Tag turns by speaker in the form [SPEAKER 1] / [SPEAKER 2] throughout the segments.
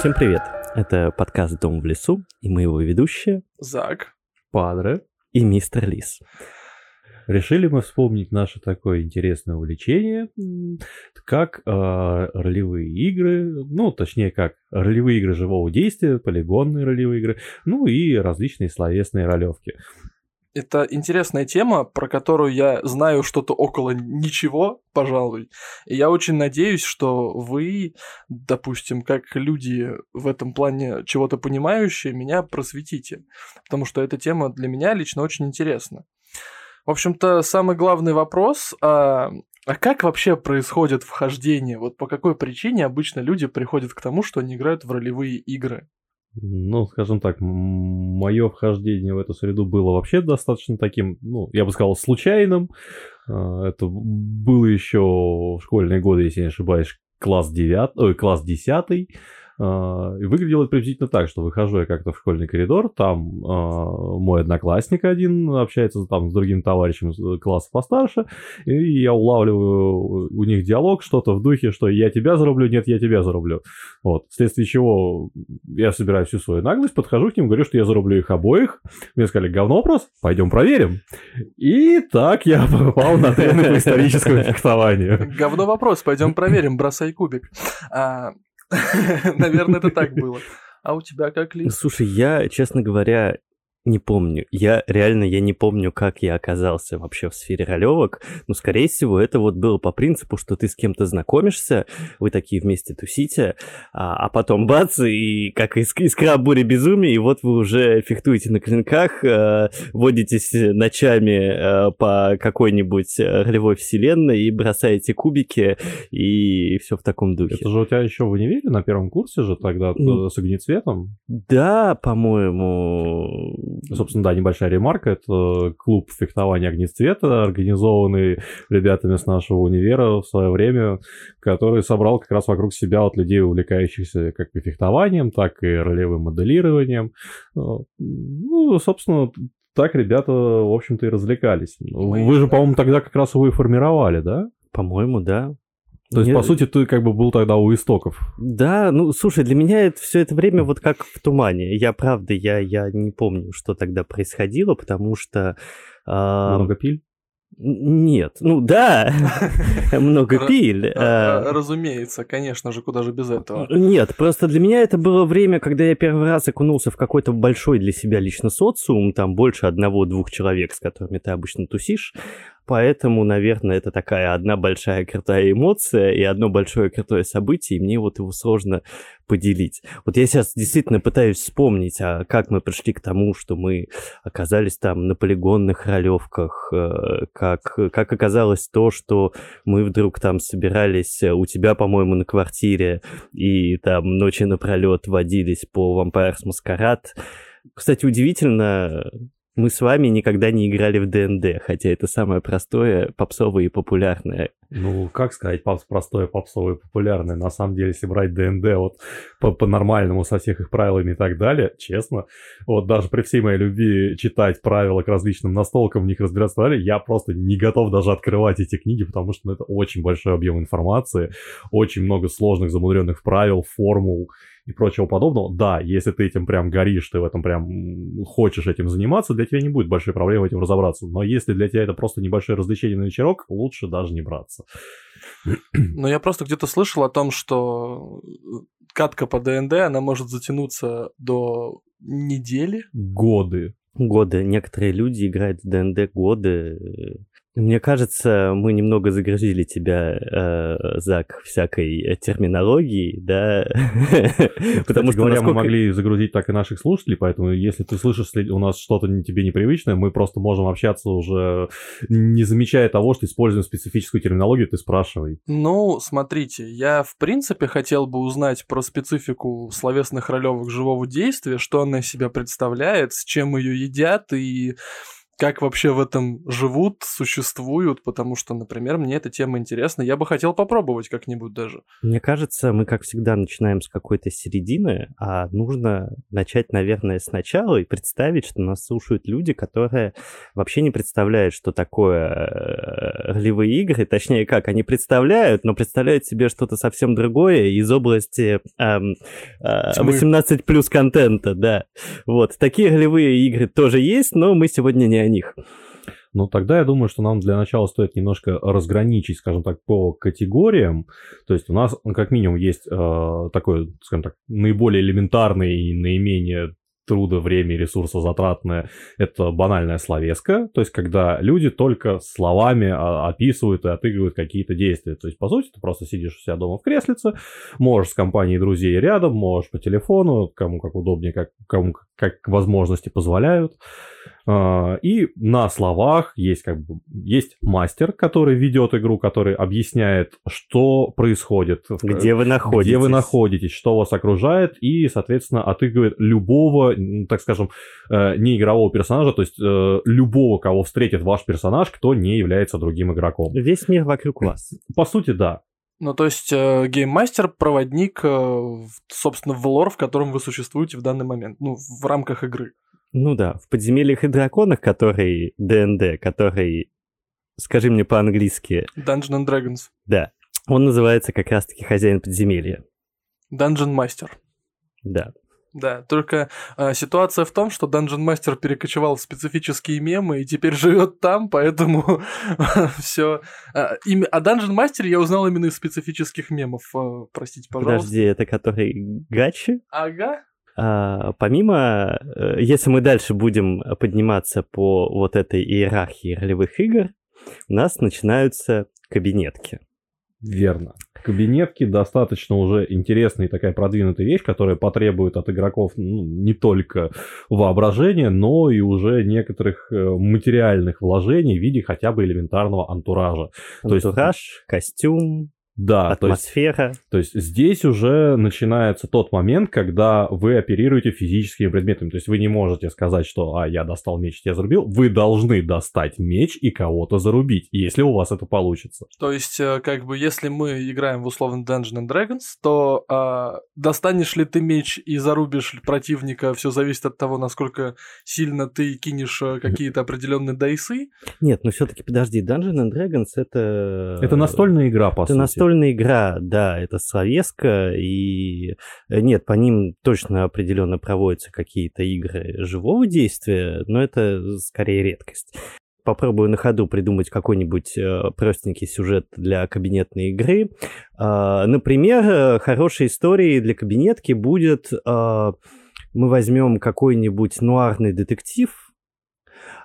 [SPEAKER 1] Всем привет! Это подкаст «Дом в лесу» и мы его ведущие
[SPEAKER 2] Зак.
[SPEAKER 3] Падре.
[SPEAKER 1] и мистер Лис.
[SPEAKER 3] Решили мы вспомнить наше такое интересное увлечение, как э, ролевые игры, ну, точнее, как ролевые игры живого действия, полигонные ролевые игры, ну и различные словесные ролевки.
[SPEAKER 2] Это интересная тема, про которую я знаю что-то около ничего, пожалуй. И я очень надеюсь, что вы, допустим, как люди в этом плане чего-то понимающие, меня просветите. Потому что эта тема для меня лично очень интересна. В общем-то, самый главный вопрос, а, а как вообще происходит вхождение? Вот по какой причине обычно люди приходят к тому, что они играют в ролевые игры?
[SPEAKER 3] Ну, скажем так, мое вхождение в эту среду было вообще достаточно таким, ну, я бы сказал, случайным. А, Это было еще в школьные годы, если не ошибаюсь, класс 9, ой, класс 10. А, И выглядело это приблизительно так, что выхожу я как-то в школьный коридор, там а, мой одноклассник один общается там с другим товарищем из класса постарше, и я улавливаю у них диалог, что-то в духе, что я тебя зарублю, нет, я тебя зарублю. Вот, вследствие чего я собираю всю свою наглость, подхожу к ним, говорю, что я зарублю их обоих. Мне сказали, говно вопрос, пойдем проверим. И так я попал на трены по историческому фехтованию.
[SPEAKER 2] Говно вопрос, пойдем проверим, бросай кубик. Наверное, это так было. А у тебя как, Лиз?
[SPEAKER 1] Слушай, я, честно говоря, не помню. Я реально я не помню, как я оказался вообще в сфере ролевок. Но, скорее всего, это вот было по принципу, что ты с кем-то знакомишься, вы такие вместе тусите, а, а потом бац, и как иск- искра бури безумия, и вот вы уже фехтуете на клинках, э, водитесь ночами э, по какой-нибудь э, ролевой вселенной и бросаете кубики, и все в таком духе.
[SPEAKER 3] Это же у тебя еще в универе на первом курсе же тогда
[SPEAKER 1] Ну.
[SPEAKER 3] с огнецветом.
[SPEAKER 1] Да, по-моему,
[SPEAKER 3] Собственно, да, небольшая ремарка. Это клуб фехтования огнецвета, организованный ребятами с нашего универа в свое время, который собрал как раз вокруг себя вот людей, увлекающихся как и фехтованием, так и ролевым моделированием. Э, Ну, собственно, так ребята, в общем-то, и развлекались.
[SPEAKER 2] Мы-
[SPEAKER 3] Вы же, по-моему, тогда как раз его и формировали, да?
[SPEAKER 1] по-моему, да.
[SPEAKER 3] То есть,
[SPEAKER 1] Не-
[SPEAKER 3] по сути, ты как бы был тогда у истоков.
[SPEAKER 1] Да, ну слушай, для меня это все это время вот как в тумане. Я правда, я, я не помню, что тогда происходило, потому что. а,
[SPEAKER 3] Много пиль?
[SPEAKER 1] Нет, ну да, много пиль.
[SPEAKER 2] А,
[SPEAKER 1] а,
[SPEAKER 2] Разумеется, конечно же, куда же без этого.
[SPEAKER 1] Нет, просто для меня это было время, когда я первый раз окунулся в какой-то большой для себя лично социум, там больше одного-двух человек, с которыми ты обычно тусишь. Поэтому, наверное, это такая одна большая крутая эмоция и одно большое крутое событие, и мне вот его сложно поделить. Вот я сейчас действительно пытаюсь вспомнить, а как мы пришли к тому, что мы оказались там на полигонных ролевках, э, как, как оказалось то, что мы вдруг там собирались э, у тебя, по-моему, на квартире, и там ночи напролет водились по Vampires Masquerade. Кстати, удивительно, мы с вами никогда не играли в ДНД, хотя это самое простое, попсовое и популярное.
[SPEAKER 3] Ну, как сказать, пап- простое, попсовое, популярное. На самом деле, если брать ДНД вот по- по-нормальному, со всех их правилами и так далее, честно, вот даже при всей моей любви читать правила к различным настолкам, в них разбираться и я просто не готов даже открывать эти книги, потому что ну, это очень большой объем информации, очень много сложных, замудренных правил, формул и прочего подобного. Да, если ты этим прям горишь, ты в этом прям хочешь этим заниматься, для тебя не будет большой проблемы в этом разобраться. Но если для тебя это просто небольшое развлечение на вечерок, лучше даже не браться.
[SPEAKER 2] Но я просто где-то слышал о том, что катка по ДНД, она может затянуться до недели.
[SPEAKER 3] Годы.
[SPEAKER 1] Годы. Некоторые люди играют в ДНД годы. Мне кажется, мы немного загрузили тебя, э, Зак, всякой э, терминологией, да? Потому что,
[SPEAKER 3] говоря, мы могли загрузить так и наших слушателей, поэтому если ты слышишь у нас что-то не- тебе непривычное, мы просто можем общаться уже, не замечая того, что используем специфическую терминологию, ты спрашивай.
[SPEAKER 2] Ну, смотрите, я в принципе хотел бы узнать про специфику словесных ролевок живого действия, что она из себя представляет, с чем ее едят и как вообще в этом живут, существуют, потому что, например, мне эта тема интересна, я бы хотел попробовать как-нибудь даже.
[SPEAKER 1] Мне кажется, мы, как всегда, начинаем с какой-то середины, а нужно начать, наверное, сначала и представить, что нас слушают люди, которые вообще не представляют, что такое э, ролевые игры, точнее как, они представляют, но представляют себе что-то совсем другое из области эм, э, 18 плюс контента, да. Вот, такие ролевые игры тоже есть, но мы сегодня не о них.
[SPEAKER 3] Ну, тогда я думаю, что нам для начала стоит немножко разграничить, скажем так, по категориям. То есть у нас, ну, как минимум, есть э, такой, скажем так, наиболее элементарный и наименее труда, время и ресурса затратное, это банальная словеска, то есть когда люди только словами а, описывают и отыгрывают какие-то действия. То есть, по сути, ты просто сидишь у себя дома в креслице, можешь с компанией друзей рядом, можешь по телефону, кому как удобнее, как, кому как возможности позволяют. А, и на словах есть как бы есть мастер, который ведет игру, который объясняет, что происходит,
[SPEAKER 1] где вы находитесь,
[SPEAKER 3] где вы находитесь, что вас окружает, и, соответственно, отыгрывает любого, так скажем, э, не игрового персонажа, то есть э, любого, кого встретит ваш персонаж, кто не является другим игроком.
[SPEAKER 1] Весь мир вокруг вас.
[SPEAKER 3] По сути, да.
[SPEAKER 2] Ну, то есть э, гейммастер – проводник, э, собственно, в лор, в котором вы существуете в данный момент, ну, в рамках игры.
[SPEAKER 1] Ну да, в подземельях и драконах, который ДНД, который, скажи мне по-английски...
[SPEAKER 2] Dungeon and Dragons.
[SPEAKER 1] Да, он называется как раз-таки хозяин подземелья.
[SPEAKER 2] Dungeon Master.
[SPEAKER 1] Да.
[SPEAKER 2] Да, только э, ситуация в том, что Dungeon Master перекочевал в специфические мемы и теперь живет там, поэтому все. А, имя... О Dungeon Master я узнал именно из специфических мемов. Э, простите, пожалуйста.
[SPEAKER 1] Подожди, это который Гачи?
[SPEAKER 2] Ага.
[SPEAKER 1] А, помимо, э, если мы дальше будем подниматься по вот этой иерархии ролевых игр, у нас начинаются кабинетки.
[SPEAKER 3] Верно. Кабинетки достаточно уже интересная и такая продвинутая вещь, которая потребует от игроков ну, не только воображения, но и уже некоторых э, материальных вложений в виде хотя бы элементарного антуража.
[SPEAKER 1] Антураж, то есть, костюм,
[SPEAKER 3] да,
[SPEAKER 1] атмосфера.
[SPEAKER 3] То есть, то есть здесь уже начинается тот момент, когда вы оперируете физическими предметами. То есть вы не можете сказать, что «а, я достал меч, я зарубил». Вы должны достать меч и кого-то зарубить, если у вас это получится.
[SPEAKER 2] То есть, э, как бы, если мы играем в условно Dungeons and Dragons, то а, достанешь ли ты меч и зарубишь противника, все зависит от того, насколько сильно ты кинешь э, какие-то определенные дайсы.
[SPEAKER 1] Нет, ну все-таки подожди, Dungeons and Dragons это...
[SPEAKER 3] Это настольная игра, по
[SPEAKER 1] это
[SPEAKER 3] сути
[SPEAKER 1] настольная игра, да, это словеска, и э, нет, по ним точно определенно проводятся какие-то игры живого действия, но это скорее редкость. Попробую на ходу придумать какой-нибудь э, простенький сюжет для кабинетной игры. Э, например, хорошей историей для кабинетки будет... Э, мы возьмем какой-нибудь нуарный детектив,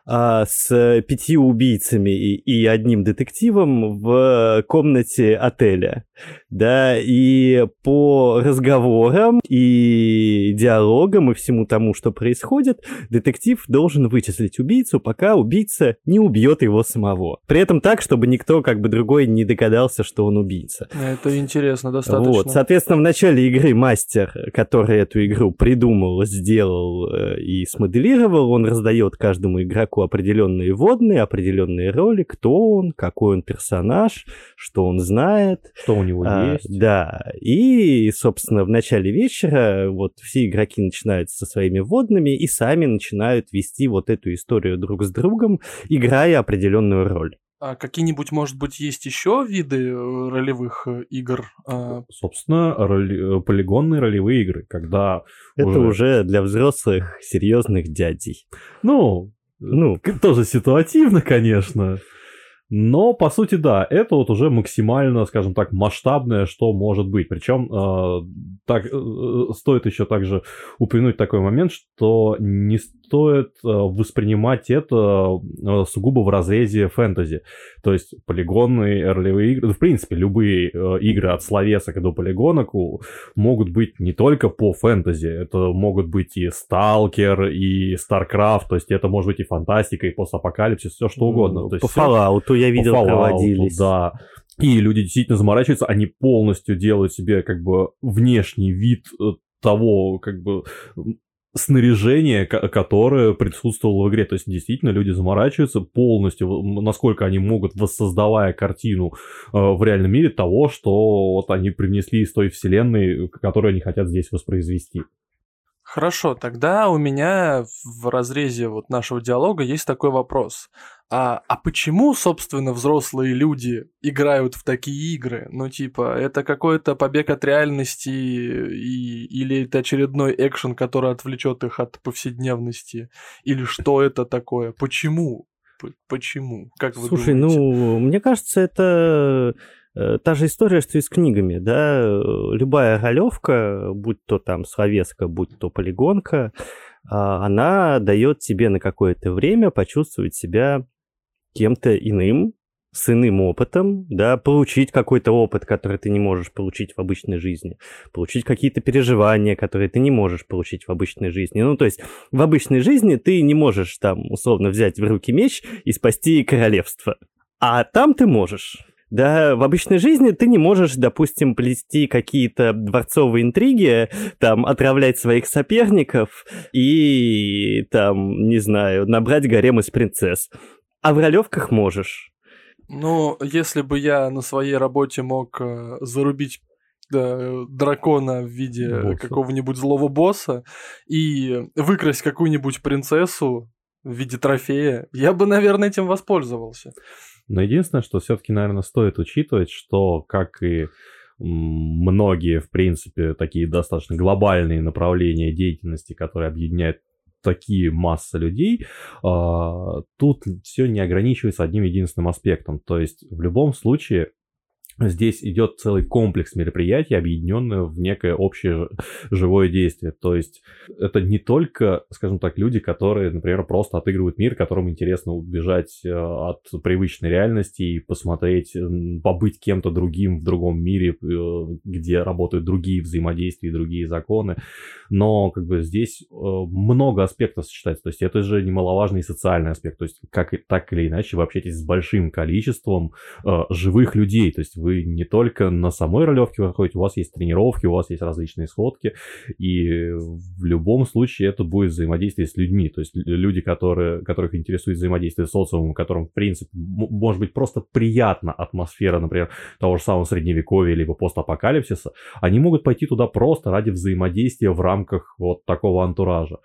[SPEAKER 1] а, с пятью убийцами и, и одним детективом в комнате отеля. Да, и по разговорам и диалогам и всему тому, что происходит, детектив должен вычислить убийцу, пока убийца не убьет его самого. При этом так, чтобы никто как бы другой не догадался, что он убийца.
[SPEAKER 2] Это интересно достаточно.
[SPEAKER 1] Вот, соответственно, в начале игры мастер, который эту игру придумал, сделал э, и смоделировал, он раздает каждому игроку определенные водные, определенные роли, кто он, какой он персонаж, что он знает.
[SPEAKER 3] Что у него
[SPEAKER 1] А,
[SPEAKER 3] есть.
[SPEAKER 1] Да, и, собственно, в начале вечера вот все игроки начинают со своими водными и сами начинают вести вот эту историю друг с другом, играя определенную роль.
[SPEAKER 2] А какие-нибудь, может быть, есть еще виды э, ролевых э, игр? А,
[SPEAKER 3] Собственно, роли- э, полигонные ролевые игры, когда
[SPEAKER 1] Это
[SPEAKER 3] уже,
[SPEAKER 1] уже для взрослых серьезных дядей.
[SPEAKER 3] ну,
[SPEAKER 1] Ну,
[SPEAKER 3] тоже ситуативно, конечно. Но, по сути, да, это вот уже максимально, скажем так, масштабное, что может быть. Причем э, так, э, стоит еще также упомянуть такой момент, что не стоит э, воспринимать это э, сугубо в разрезе фэнтези. То есть полигонные ролевые игры, ну, в принципе, любые э, игры от словесок до полигонок могут быть не только по фэнтези, это могут быть и Сталкер, и StarCraft, то есть это может быть и фантастика, и постапокалипсис, все что угодно. То есть
[SPEAKER 1] по Fallout я видел,
[SPEAKER 3] по Fallout,
[SPEAKER 1] проводились.
[SPEAKER 3] Да. И люди действительно заморачиваются, они полностью делают себе как бы внешний вид того, как бы снаряжение, которое присутствовало в игре. То есть, действительно, люди заморачиваются полностью, насколько они могут, воссоздавая картину э, в реальном мире того, что вот они привнесли из той вселенной, которую они хотят здесь воспроизвести.
[SPEAKER 2] Хорошо, тогда у меня в разрезе вот нашего диалога есть такой вопрос. А, а почему, собственно, взрослые люди играют в такие игры? Ну, типа, это какой-то побег от реальности и, или это очередной экшен, который отвлечет их от повседневности? Или что это такое? Почему? Почему? Как вы
[SPEAKER 1] Слушай,
[SPEAKER 2] думаете?
[SPEAKER 1] ну, мне кажется, это Э, та же история, что и с книгами, да, любая ролевка, будь то там словеска, будь то полигонка, а, она дает тебе на какое-то время почувствовать себя кем-то иным, с иным опытом, да, получить какой-то опыт, который ты не можешь получить в обычной жизни, получить какие-то переживания, которые ты не можешь получить в обычной жизни. Ну, то есть в обычной жизни ты не можешь там условно взять в руки меч и спасти королевство, а там ты можешь. Да, в обычной жизни ты не можешь, допустим, плести какие-то дворцовые интриги, там, отравлять своих соперников и, там, не знаю, набрать гарем из принцесс. А в ролевках можешь.
[SPEAKER 2] Ну, если бы я на своей работе мог э, зарубить да, дракона в виде какого-нибудь злого босса и выкрасть какую-нибудь принцессу в виде трофея, я бы, наверное, этим воспользовался.
[SPEAKER 3] Но единственное, что все-таки, наверное, стоит учитывать, что, как и многие, в принципе, такие достаточно глобальные направления деятельности, которые объединяют такие массы людей, а, тут все не ограничивается одним единственным аспектом. То есть в любом случае Здесь идет целый комплекс мероприятий, объединенные в некое общее живое действие. То есть это не только, скажем так, люди, которые, например, просто отыгрывают мир, которым интересно убежать э, от привычной реальности и посмотреть, побыть кем-то другим в другом мире, э, где работают другие взаимодействия другие законы. Но как бы здесь э, много аспектов сочетается. То есть это же немаловажный социальный аспект. То есть как так или иначе вы общаетесь с большим количеством живых людей. То есть вы не только на самой ролевке выходите, у вас есть тренировки, у вас есть различные сходки, и в любом случае это будет взаимодействие с людьми, то есть люди, которые, которых интересует взаимодействие с социумом, которым, в принципе, может быть просто приятна атмосфера, например, того же самого средневековья, либо постапокалипсиса, они могут пойти туда просто ради взаимодействия в рамках вот такого антуража.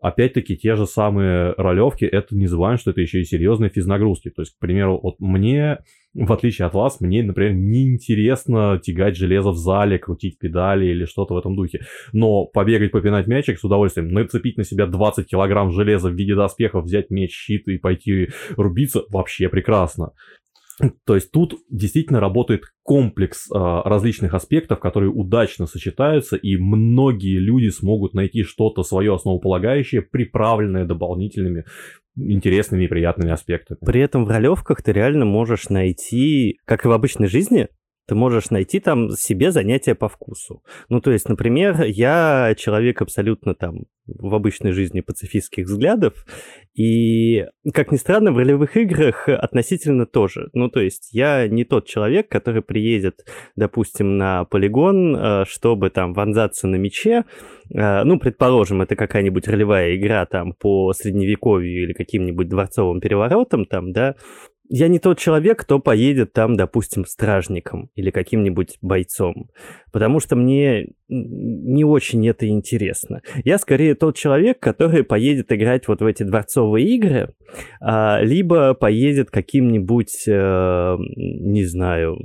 [SPEAKER 3] Опять-таки, те же самые ролевки, это не забываем, что это еще и серьезные физнагрузки, то есть, к примеру, вот мне в отличие от вас, мне, например, не интересно тягать железо в зале, крутить педали или что-то в этом духе. Но побегать, попинать мячик с удовольствием, нацепить на себя 20 килограмм железа в виде доспехов, взять меч, щит и пойти рубиться, вообще прекрасно. То есть тут действительно работает комплекс э, различных аспектов, которые удачно сочетаются, и многие люди смогут найти что-то свое основополагающее, приправленное дополнительными интересными и приятными аспектами.
[SPEAKER 1] При этом в ролевках ты реально можешь найти, как и в обычной жизни, ты можешь найти там себе занятия по вкусу. Ну, то есть, например, я человек абсолютно там в обычной жизни пацифистских взглядов, и, как ни странно, в ролевых играх относительно тоже. Ну, то есть, я не тот человек, который приедет, допустим, на полигон, э, чтобы там вонзаться на мече, э, ну, предположим, это какая-нибудь ролевая игра там по средневековью или каким-нибудь дворцовым переворотам там, да, я не тот человек, кто поедет там, допустим, стражником или каким-нибудь бойцом, потому что мне не очень это интересно. Я скорее тот человек, который поедет играть вот в эти дворцовые игры, а, либо поедет каким-нибудь, э, не знаю,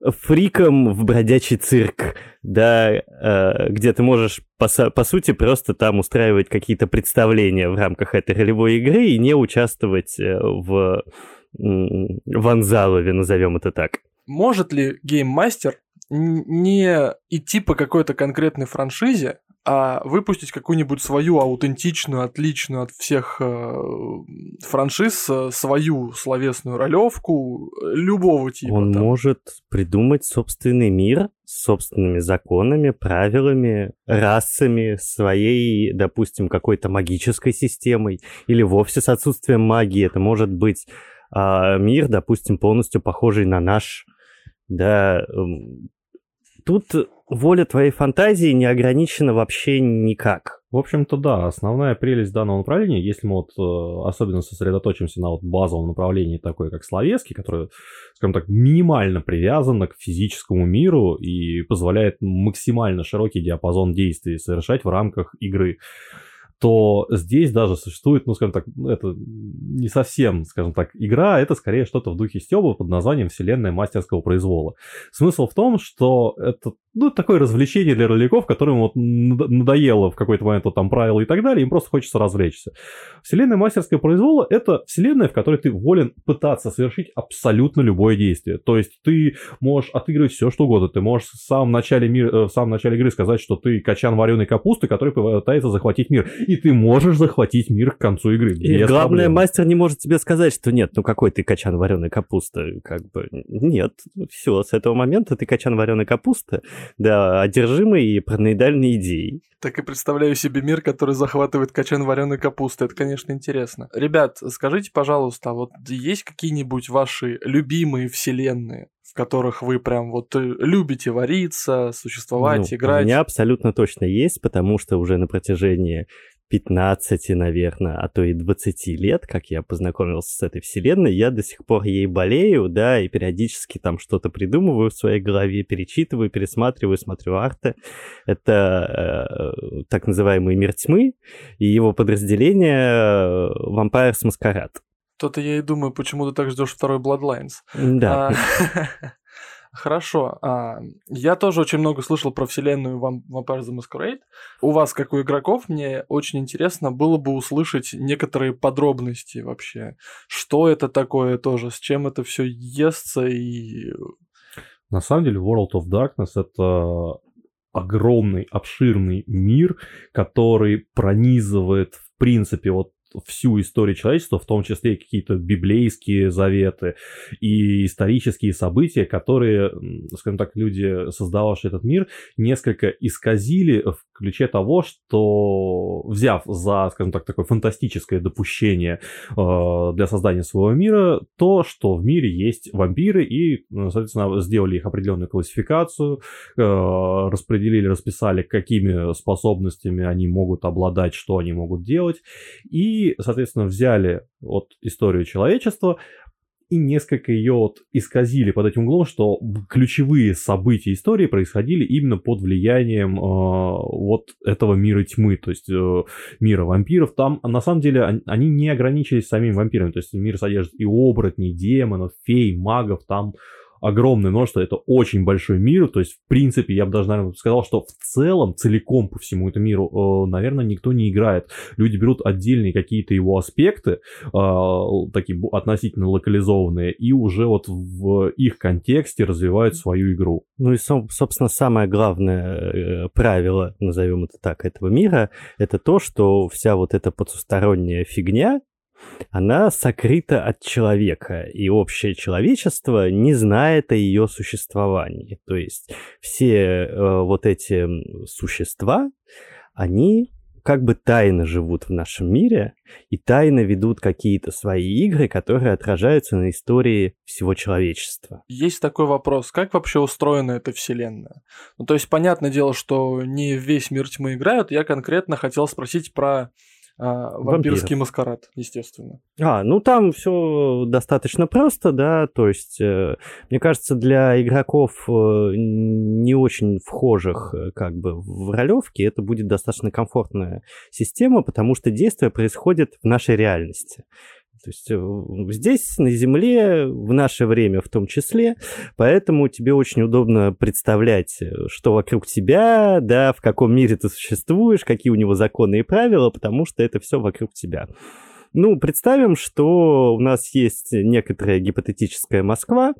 [SPEAKER 1] фриком в бродячий цирк, да, э, где ты можешь, по, по сути, просто там устраивать какие-то представления в рамках этой ролевой игры и не участвовать э, в Ванзалове, назовем это так.
[SPEAKER 2] Может ли гейммастер не идти по какой-то конкретной франшизе, а выпустить какую-нибудь свою аутентичную, отличную от всех э, франшиз, э, свою словесную ролевку любого типа.
[SPEAKER 1] Он там. может придумать собственный мир с собственными законами, правилами, расами, своей, допустим, какой-то магической системой или вовсе с отсутствием магии. Это может быть а, мир, допустим, полностью похожий на наш, да, тут воля твоей фантазии не ограничена вообще никак.
[SPEAKER 3] В общем-то, да, основная прелесть данного направления, если мы вот э, особенно сосредоточимся на вот базовом направлении, такое как словески, которое, скажем так, минимально привязано к физическому миру и позволяет максимально широкий диапазон действий совершать в рамках игры то здесь даже существует, ну, скажем так, это не совсем, скажем так, игра, это скорее что-то в духе Стёба под названием «Вселенная мастерского произвола». Смысл в том, что это, ну, такое развлечение для роликов, которым вот надоело в какой-то момент вот там правила и так далее, им просто хочется развлечься. Вселенная мастерского произвола — это вселенная, в которой ты волен пытаться совершить абсолютно любое действие. То есть ты можешь отыгрывать все, что угодно. Ты можешь в самом начале, мир, э, в самом начале игры сказать, что ты качан вареной капусты, который пытается захватить мир и ты можешь захватить мир к концу игры.
[SPEAKER 1] И главное, проблем. мастер не может тебе сказать, что нет, ну какой ты качан вареной капусты, как бы нет, все, с этого момента ты качан вареной капусты, да, одержимый и параноидальной идеей.
[SPEAKER 2] Так и представляю себе мир, который захватывает качан вареной капусты. Это, конечно, интересно. Ребят, скажите, пожалуйста, а вот есть какие-нибудь ваши любимые вселенные? в которых вы прям вот э, любите вариться, существовать,
[SPEAKER 1] ну,
[SPEAKER 2] играть?
[SPEAKER 1] У меня абсолютно точно есть, потому что уже на протяжении 15, наверное, а то и 20 лет, как я познакомился с этой вселенной, я до сих пор ей болею, да, и периодически там что-то придумываю в своей голове, перечитываю, пересматриваю, смотрю арты. Это э, так называемый мир тьмы и его подразделение Vampires Masquerade.
[SPEAKER 2] То-то я и думаю, почему ты так ждешь второй Bloodlines.
[SPEAKER 1] Да.
[SPEAKER 2] А, Хорошо. А, я тоже очень много слышал про вселенную Vampire the Masquerade. У вас, как у игроков, мне очень интересно было бы услышать некоторые подробности вообще. Что это такое тоже, с чем это все естся и...
[SPEAKER 3] На самом деле World of Darkness это огромный, обширный мир, который пронизывает, в принципе, вот всю историю человечества, в том числе какие-то библейские заветы и исторические события, которые, скажем так, люди, создававшие этот мир, несколько исказили в ключе того, что взяв за, скажем так, такое фантастическое допущение э, для создания своего мира, то, что в мире есть вампиры и, соответственно, сделали их определенную классификацию, э, распределили, расписали, какими способностями они могут обладать, что они могут делать, и, соответственно, взяли вот историю человечества, и несколько ее вот исказили под этим углом, что ключевые события истории происходили именно под влиянием э, вот этого мира тьмы, то есть э, мира вампиров. Там, на самом деле, они, не ограничились самими вампирами, то есть мир содержит и оборотней, демонов, фей, магов, там огромное множество, это очень большой мир, то есть, в принципе, я бы даже, наверное, сказал, что в целом, целиком по всему этому миру, э, наверное, никто не играет. Люди берут отдельные какие-то его аспекты, э, такие относительно локализованные, и уже вот в их контексте развивают свою игру.
[SPEAKER 1] Ну и, собственно, самое главное э, правило, назовем это так, этого мира, это то, что вся вот эта потусторонняя фигня, она сокрыта от человека, и общее человечество не знает о ее существовании. То есть все э, вот эти существа, они как бы тайно живут в нашем мире и тайно ведут какие-то свои игры, которые отражаются на истории всего человечества.
[SPEAKER 2] Есть такой вопрос, как вообще устроена эта вселенная? Ну, то есть, понятное дело, что не весь мир тьмы играют, я конкретно хотел спросить про а, вампирский Вампиров. маскарад, естественно.
[SPEAKER 1] А, ну там все достаточно просто, да, то есть, э, мне кажется, для игроков э, не очень вхожих э, как бы в ролевке это будет достаточно комфортная система, потому что действие происходит в нашей реальности. То есть э, здесь, на Земле, в наше время в том числе, поэтому тебе очень удобно представлять, э, что вокруг тебя, да, в каком мире ты существуешь, какие у него законы и правила, потому что это все вокруг тебя. Ну, представим, что у нас есть некоторая гипотетическая Москва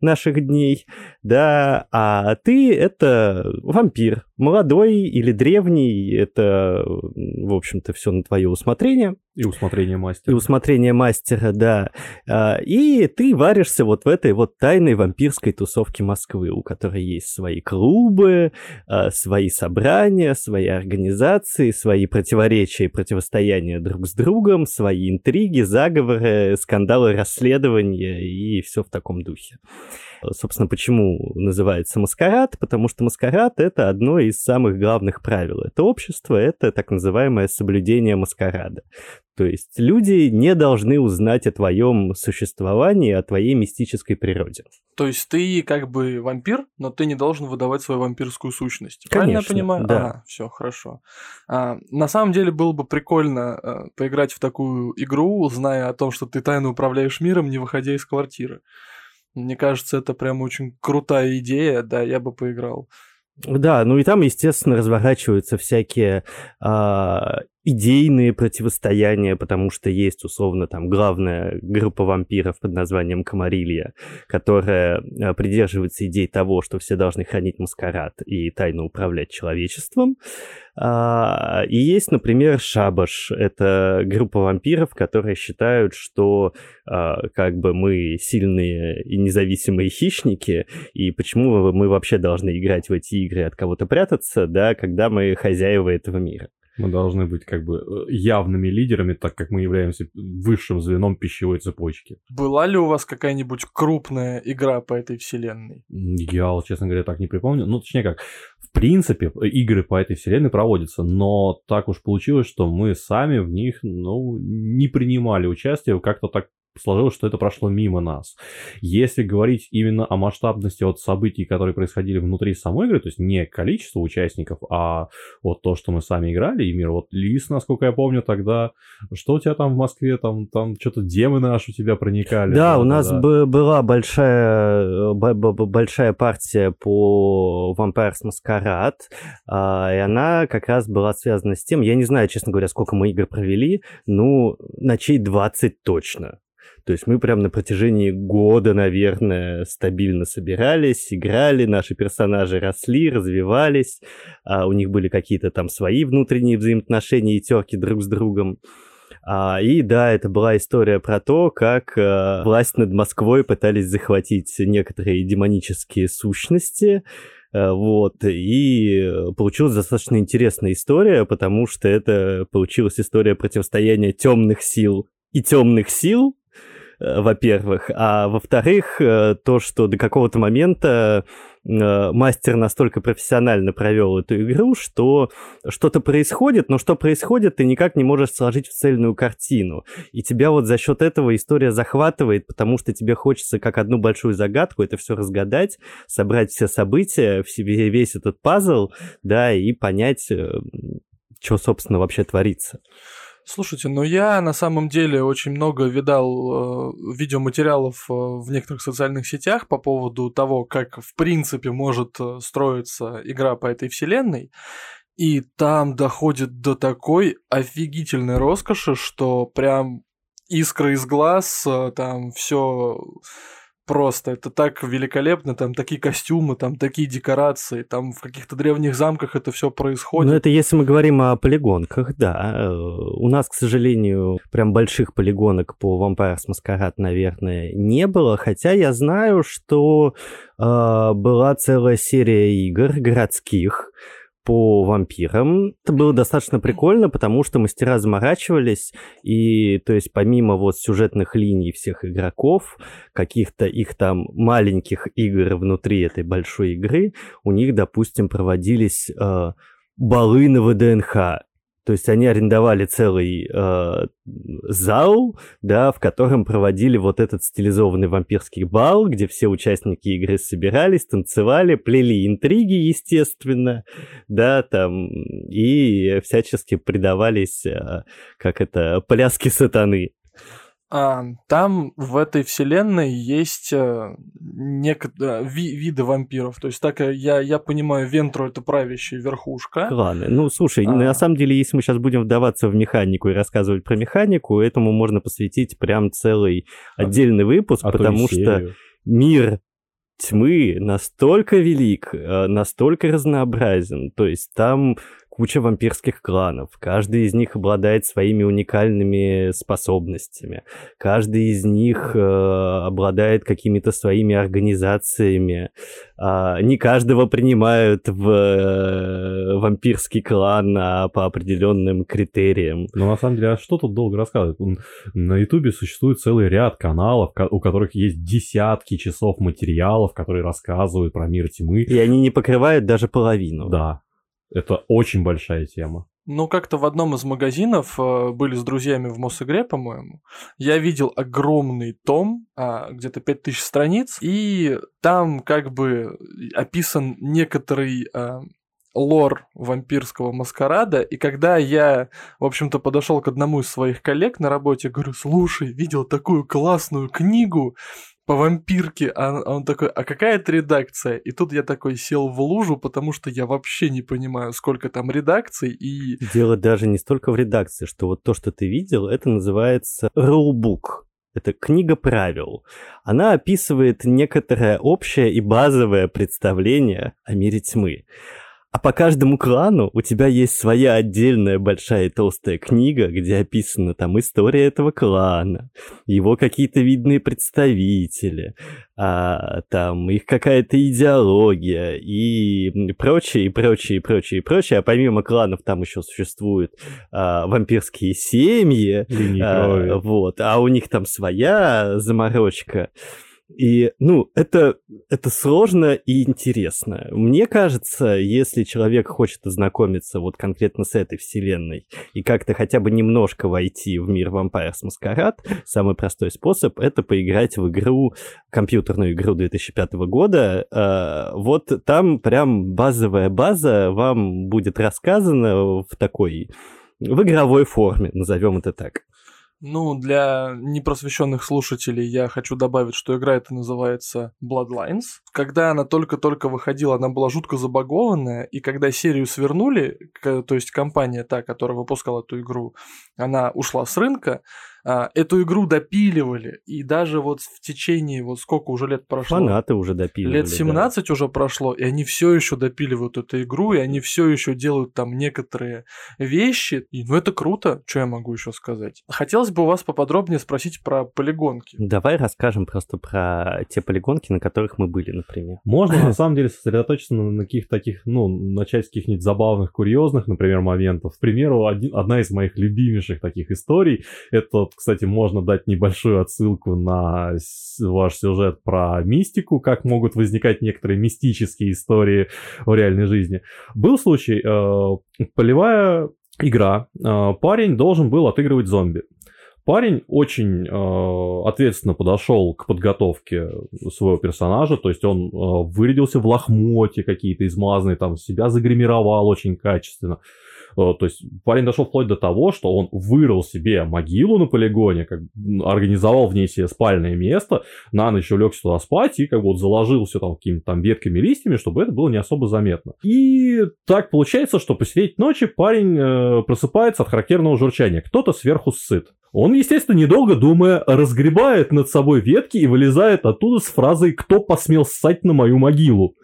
[SPEAKER 1] наших дней, да, а ты — это вампир, молодой или древний, это, в общем-то, все на твое усмотрение.
[SPEAKER 3] И усмотрение мастера.
[SPEAKER 1] И усмотрение мастера, да. А, и ты варишься вот в этой вот тайной вампирской тусовке Москвы, у которой есть свои клубы, а, свои собрания, свои организации, свои противоречия и противостояния друг с другом, свои интриги, заговоры, скандалы, расследования и все в таком духе. Собственно, почему называется маскарад? Потому что маскарад — это одно из из самых главных правил этого общества — это так называемое соблюдение маскарада. То есть люди не должны узнать о твоем существовании, о твоей мистической природе.
[SPEAKER 2] То есть ты как бы вампир, но ты не должен выдавать свою вампирскую сущность. Правильно
[SPEAKER 1] Конечно,
[SPEAKER 2] я понимаю?
[SPEAKER 1] да.
[SPEAKER 2] Ага, все, хорошо. А, на самом деле было бы прикольно а, поиграть в такую игру, зная о том, что ты тайно управляешь миром, не выходя из квартиры. Мне кажется, это прям очень крутая идея, да, я бы поиграл.
[SPEAKER 1] Да, ну и там, естественно, разворачиваются всякие а, идейные противостояния, потому что есть, условно, там главная группа вампиров под названием Комарилья, которая а, придерживается идей того, что все должны хранить маскарад и тайно управлять человечеством. А, и есть, например, Шабаш. Это группа вампиров, которые считают, что а, как бы мы сильные и независимые хищники, и почему мы вообще должны играть в эти игры, от кого-то прятаться, да, когда мы хозяева этого мира.
[SPEAKER 3] Мы должны быть как бы э, явными лидерами, так как мы являемся высшим звеном пищевой цепочки.
[SPEAKER 2] Была ли у вас какая-нибудь крупная игра по этой вселенной?
[SPEAKER 3] Я, честно говоря, так не припомню. Ну, точнее как, в принципе, игры по этой вселенной проводятся, но так уж получилось, что мы сами в них, ну, не принимали участие, как-то так сложилось, что это прошло мимо нас. Если говорить именно о масштабности от событий, которые происходили внутри самой игры, то есть не количество участников, а вот то, что мы сами играли, и мир, вот Лис, насколько я помню, тогда, что у тебя там в Москве, там, там что-то демоны аж у тебя проникали.
[SPEAKER 1] Да, у нас б- была большая, большая партия по Vampires Masquerade, а, и она как раз была связана с тем, я не знаю, честно говоря, сколько мы игр провели, ну, ночей 20 точно. То есть мы прям на протяжении года, наверное, стабильно собирались, играли, наши персонажи росли, развивались, а у них были какие-то там свои внутренние взаимоотношения и терки друг с другом. А, и да, это была история про то, как а, власть над Москвой пытались захватить некоторые демонические сущности, а, вот, и получилась достаточно интересная история, потому что это получилась история противостояния темных сил и темных сил, во-первых, а во-вторых, то, что до какого-то момента мастер настолько профессионально провел эту игру, что что-то происходит, но что происходит, ты никак не можешь сложить в цельную картину. И тебя вот за счет этого история захватывает, потому что тебе хочется как одну большую загадку это все разгадать, собрать все события, весь этот пазл, да, и понять, что, собственно, вообще творится.
[SPEAKER 2] Слушайте, ну я на самом деле очень много видал э, видеоматериалов э, в некоторых социальных сетях по поводу того, как в принципе может э, строиться игра по этой вселенной. И там доходит до такой офигительной роскоши, что прям искры из глаз, э, там все просто это так великолепно, там такие костюмы, там такие декорации, там в каких-то древних замках это все происходит.
[SPEAKER 1] Ну, это если мы говорим о полигонках, да. У нас, к сожалению, прям больших полигонок по Vampires Masquerade, наверное, не было, хотя я знаю, что э, была целая серия игр городских, по вампирам. Это было достаточно прикольно, потому что мастера заморачивались, и то есть помимо вот сюжетных линий всех игроков, каких-то их там маленьких игр внутри этой большой игры, у них, допустим, проводились э, балы на ВДНХ. То есть они арендовали целый э, зал, да, в котором проводили вот этот стилизованный вампирский бал, где все участники игры собирались, танцевали, плели интриги, естественно, да, там, и всячески предавались, э, как это, пляски сатаны.
[SPEAKER 2] А, там в этой вселенной есть э, некоторые ви- виды вампиров. То есть так э, я, я понимаю, Вентру это правящая верхушка.
[SPEAKER 1] Кланы. Ну, слушай, а... на самом деле, если мы сейчас будем вдаваться в механику и рассказывать про механику, этому можно посвятить прям целый а, отдельный выпуск, а потому что мир тьмы настолько велик, э, настолько разнообразен. То есть там куча вампирских кланов. Каждый из них обладает своими уникальными способностями. Каждый из них э, обладает какими-то своими организациями. Э, не каждого принимают в э, вампирский клан а по определенным критериям.
[SPEAKER 3] Но на самом деле, а что тут долго рассказывать? На Ютубе существует целый ряд каналов, у которых есть десятки часов материалов, которые рассказывают про мир тьмы.
[SPEAKER 1] И они не покрывают даже половину.
[SPEAKER 3] Да, Это очень большая тема.
[SPEAKER 2] Ну, как-то в одном из магазинов э, были с друзьями в Мосигре, по-моему. Я видел огромный том, а, где-то 5000 страниц, и там как бы описан некоторый а, лор вампирского маскарада, и когда я, в общем-то, подошел к одному из своих коллег на работе, говорю, слушай, видел такую классную книгу, по вампирке, а он такой, а какая это редакция? И тут я такой сел в лужу, потому что я вообще не понимаю, сколько там редакций и...
[SPEAKER 1] Дело даже не столько в редакции, что вот то, что ты видел, это называется рулбук. Это книга правил. Она описывает некоторое общее и базовое представление о мире тьмы. А по каждому клану у тебя есть своя отдельная большая толстая книга, где описана там история этого клана, его какие-то видные представители, а, там их какая-то идеология и прочее, и прочее, и прочее, и прочее. А помимо кланов там еще существуют а, вампирские семьи, а, вот, а у них там своя заморочка. И, ну, это, это сложно и интересно. Мне кажется, если человек хочет ознакомиться вот конкретно с этой вселенной и как-то хотя бы немножко войти в мир Vampires Masquerade, самый простой способ — это поиграть в игру, компьютерную игру 2005 года. А, вот там прям базовая база вам будет рассказана в такой в игровой форме, назовем это так.
[SPEAKER 2] Ну, для непросвещенных слушателей я хочу добавить, что игра эта называется Bloodlines. Когда она только-только выходила, она была жутко забагованная, и когда серию свернули, то есть компания та, которая выпускала эту игру, она ушла с рынка, эту игру допиливали, и даже вот в течение, вот сколько уже лет прошло.
[SPEAKER 1] Фанаты уже допиливали.
[SPEAKER 2] Лет 17 да. уже прошло, и они все еще допиливают эту игру, и они все еще делают там некоторые вещи. И, ну это круто, что я могу еще сказать. Хотелось бы у вас поподробнее спросить про полигонки.
[SPEAKER 1] Давай расскажем просто про те полигонки, на которых мы были, например.
[SPEAKER 3] Можно на самом деле сосредоточиться на каких-то таких, ну, начать с каких-нибудь забавных, курьезных, например, моментов. К примеру, один, одна из моих любимейших таких историй, это кстати, можно дать небольшую отсылку на ваш сюжет про мистику, как могут возникать некоторые мистические истории в реальной жизни. Был случай, э, полевая игра, э, парень должен был отыгрывать зомби. Парень очень э, ответственно подошел к подготовке своего персонажа, то есть он э, вырядился в лохмоте какие-то измазанные, там себя загримировал очень качественно. То есть парень дошел вплоть до того, что он вырыл себе могилу на полигоне, как организовал в ней себе спальное место, на ночь улегся туда спать и как бы вот заложил все там какими-то там ветками, листьями, чтобы это было не особо заметно. И так получается, что посередине ночи парень э, просыпается от характерного журчания. Кто-то сверху сыт. Он, естественно, недолго думая, разгребает над собой ветки и вылезает оттуда с фразой «Кто посмел ссать на мою могилу?».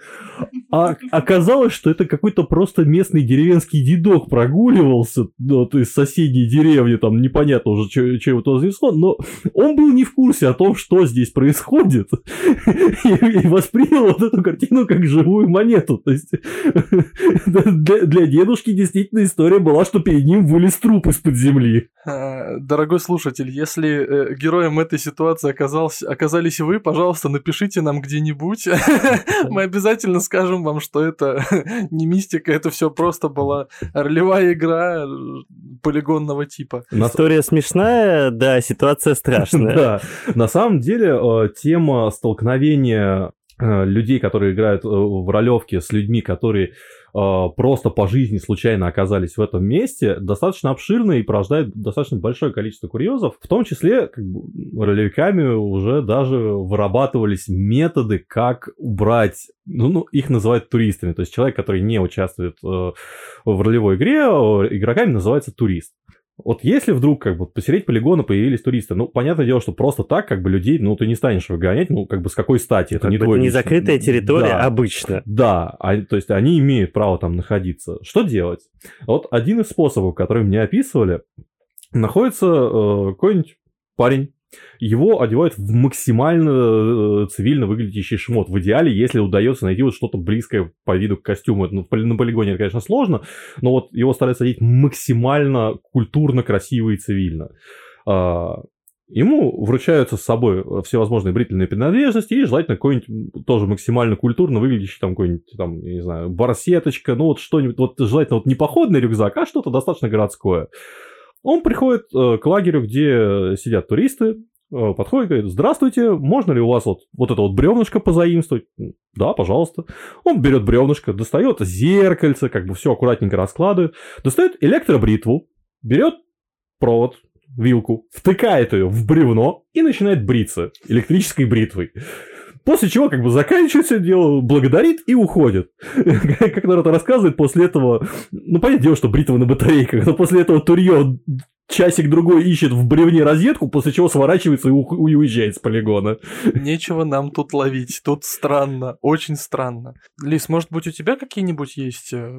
[SPEAKER 3] А оказалось, что это какой-то просто местный деревенский дедок прогуливался, ну, то есть соседней деревни, там непонятно уже, что, его туда занесло, но он был не в курсе о том, что здесь происходит, и, воспринял вот эту картину как живую монету. То есть для, дедушки действительно история была, что перед ним вылез труп из-под земли.
[SPEAKER 2] А, дорогой слушатель, если э, героем этой ситуации оказался, оказались вы, пожалуйста, напишите нам где-нибудь. Мы обязательно скажем вам, что это не мистика, это все просто была ролевая игра э, полигонного типа.
[SPEAKER 1] История смешная, да, ситуация страшная.
[SPEAKER 3] Да, на самом деле э, тема столкновения людей, которые играют в ролевке с людьми, которые просто по жизни случайно оказались в этом месте, достаточно обширно и порождает достаточно большое количество курьезов. В том числе как бы, ролевиками уже даже вырабатывались методы, как убрать, ну, ну их называют туристами. То есть человек, который не участвует э, в ролевой игре, э, игроками называется турист. Вот если вдруг как бы посередине полигона появились туристы, ну, понятное дело, что просто так как бы людей, ну, ты не станешь выгонять, ну, как бы с какой стати, это как не твой...
[SPEAKER 1] не закрытая территория да, обычно.
[SPEAKER 3] Да, а, то есть они имеют право там находиться. Что делать? Вот один из способов, который мне описывали, находится э, какой-нибудь парень, его одевают в максимально э, цивильно выглядящий шмот. В идеале, если удается найти вот что-то близкое по виду к костюму. Это, ну, на полигоне это, конечно, сложно, но вот его стараются одеть максимально культурно, красиво и цивильно. А, ему вручаются с собой всевозможные брительные принадлежности и желательно какой-нибудь тоже максимально культурно выглядящий там какой-нибудь, там, не знаю, барсеточка, ну вот что-нибудь, вот желательно вот не походный рюкзак, а что-то достаточно городское. Он приходит э, к лагерю, где сидят туристы, э, подходит говорит, здравствуйте, можно ли у вас вот, вот это вот бревнышко позаимствовать? Да, пожалуйста. Он берет бревнышко, достает зеркальце, как бы все аккуратненько раскладывает, достает электробритву, берет провод, вилку, втыкает ее в бревно и начинает бриться электрической бритвой. После чего как бы заканчивает все дело, благодарит и уходит. Как народ рассказывает, после этого, ну, понятное дело, что бритва на батарейках, но после этого Турье часик-другой ищет в бревне розетку, после чего сворачивается и, уезжает с полигона.
[SPEAKER 2] Нечего нам тут ловить. Тут странно, очень странно. Лис, может быть, у тебя какие-нибудь есть э,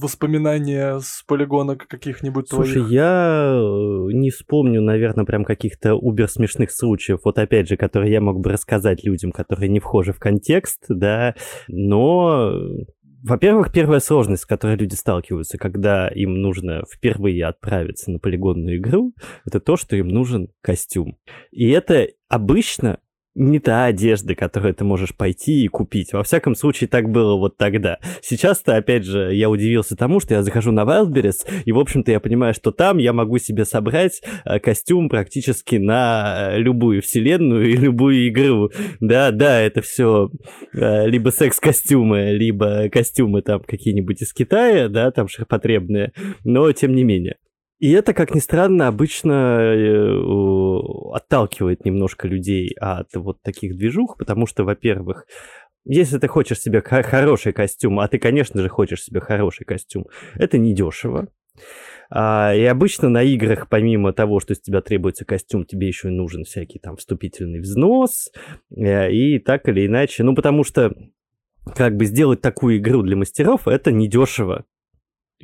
[SPEAKER 2] воспоминания с полигона каких-нибудь
[SPEAKER 1] Слушай,
[SPEAKER 2] твоих?
[SPEAKER 1] я э, не вспомню, наверное, прям каких-то убер смешных случаев, вот опять же, которые я мог бы рассказать людям, которые не вхожи в контекст, да, но во-первых, первая сложность, с которой люди сталкиваются, когда им нужно впервые отправиться на полигонную игру, это то, что им нужен костюм. И это обычно не та одежда, которую ты можешь пойти и купить. Во всяком случае, так было вот тогда. Сейчас-то, опять же, я удивился тому, что я захожу на Wildberries, и, в общем-то, я понимаю, что там я могу себе собрать э, костюм практически на э, любую вселенную и любую игру. Да, да, это все либо секс-костюмы, либо костюмы там какие-нибудь из Китая, да, там ширпотребные, но тем не менее. И это, как ни странно, обычно э, отталкивает немножко людей от вот таких движух, потому что, во-первых, если ты хочешь себе хороший костюм, а ты, конечно же, хочешь себе хороший костюм, это недешево. А, и обычно на играх, помимо того, что с тебя требуется костюм, тебе еще и нужен всякий там вступительный взнос, э, и так или иначе, ну, потому что как бы сделать такую игру для мастеров, это недешево.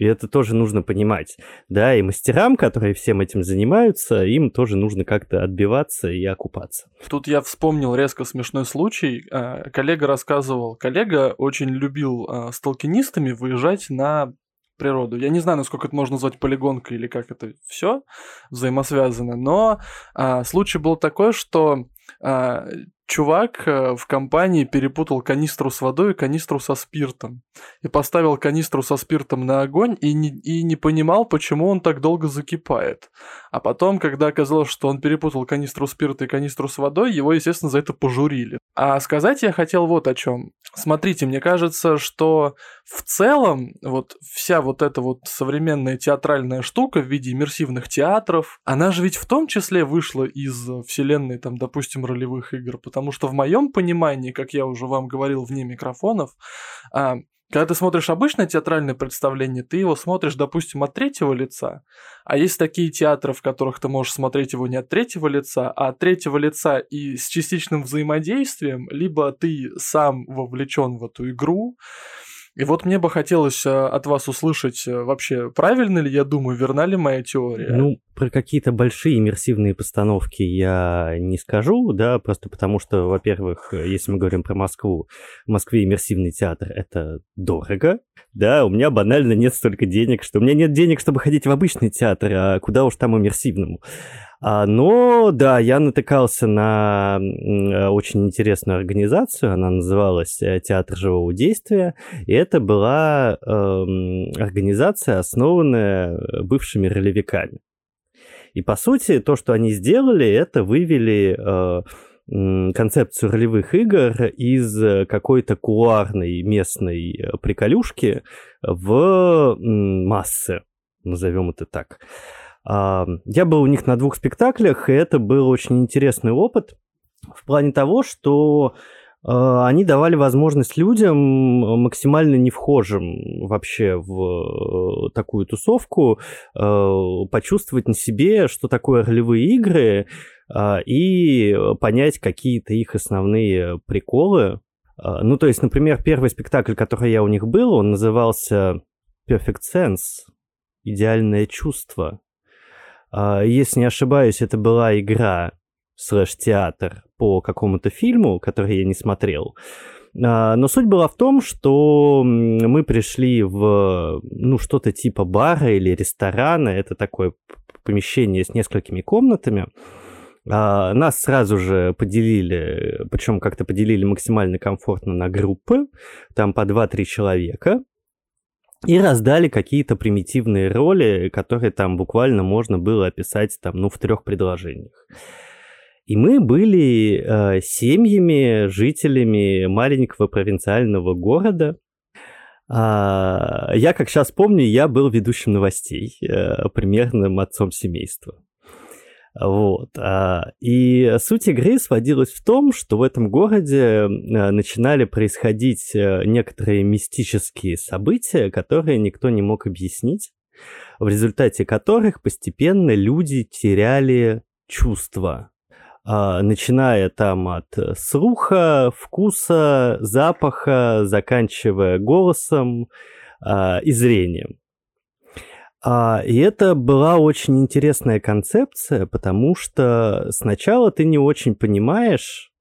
[SPEAKER 1] И это тоже нужно понимать. Да, и мастерам, которые всем этим занимаются, им тоже нужно как-то отбиваться и окупаться.
[SPEAKER 2] Тут я вспомнил резко смешной случай. А, Коллега рассказывал, коллега очень любил а, с толкинистами выезжать на природу. Я не знаю, насколько это можно назвать полигонкой или как это все взаимосвязано, но а, случай был такой, что чувак а, в компании перепутал канистру с водой и канистру со спиртом. И поставил канистру со спиртом на огонь и не, и не понимал, почему он так долго закипает. А потом, когда оказалось, что он перепутал канистру спирта и канистру с водой, его, естественно, за это пожурили. А сказать я хотел вот о чем. Смотрите, мне кажется, что в целом вот вся вот эта вот современная театральная штука в виде иммерсивных театров, она же ведь в том числе вышла из вселенной, там, допустим, ролевых игр, потому что в моем понимании, как я уже вам говорил вне микрофонов, а, когда ты смотришь обычное театральное представление, ты его смотришь, допустим, от третьего лица, а есть такие театры, в которых ты можешь смотреть его не от третьего лица, а от третьего лица и с частичным взаимодействием, либо ты сам вовлечен в эту игру. И вот мне бы хотелось э, от вас услышать э, вообще, правильно ли я думаю, верна ли моя теория?
[SPEAKER 1] Ну, про какие-то большие иммерсивные постановки я не скажу, да, просто потому что, во-первых, если мы говорим про Москву, в Москве иммерсивный театр — это дорого, да, у меня банально нет столько денег, что у меня нет денег, чтобы ходить в обычный театр, а куда уж там иммерсивному. А, но, да, я натыкался на м, очень интересную организацию, она называлась э, Театр живого действия, и это была эм, организация, основанная бывшими ролевиками. И по сути, то, что они сделали, это вывели э, концепцию ролевых игр из э, какой-то кулуарной местной э, приколюшки в массы, назовем это так. А, Я был у них на двух спектаклях, и это был очень интересный опыт в плане того, что э, они давали возможность людям максимально не вхожим вообще в э, такую тусовку почувствовать на себе, что такое ролевые игры, и понять какие-то их основные приколы. Ну, то есть, например, первый спектакль, который я у них был, он назывался Perfect Sense, идеальное чувство. А, Если не ошибаюсь, это была игра слэш-театр по какому-то фильму, который я не смотрел. А, Но суть была в том, что мы пришли в ну, что-то типа бара или ресторана. Это такое помещение с несколькими комнатами. А, нас сразу же поделили, причем как-то поделили максимально комфортно на группы, там по 2-3 человека, и раздали какие-то примитивные роли, которые там буквально можно было описать там, ну, в трех предложениях. И мы были э, семьями, жителями маленького провинциального города. А, я, как сейчас помню, я был ведущим новостей, э, примерным отцом семейства. Вот. А, и суть игры сводилась в том, что в этом городе а, начинали происходить э, некоторые мистические события, которые никто не мог объяснить, в результате которых постепенно люди теряли чувства, а, начиная там от слуха, вкуса, запаха, заканчивая голосом и зрением. А, и это была очень интересная концепция, потому что сначала ты не очень понимаешь,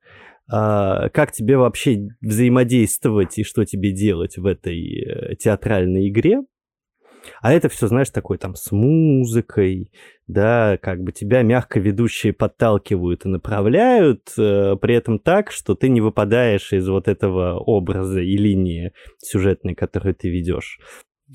[SPEAKER 1] а, как тебе вообще взаимодействовать и что тебе делать в этой э, театральной игре. А это все, знаешь, такой там с музыкой, да, как бы тебя мягко ведущие подталкивают и направляют, э, при этом так, что ты не выпадаешь из вот этого образа и линии сюжетной, которую ты ведешь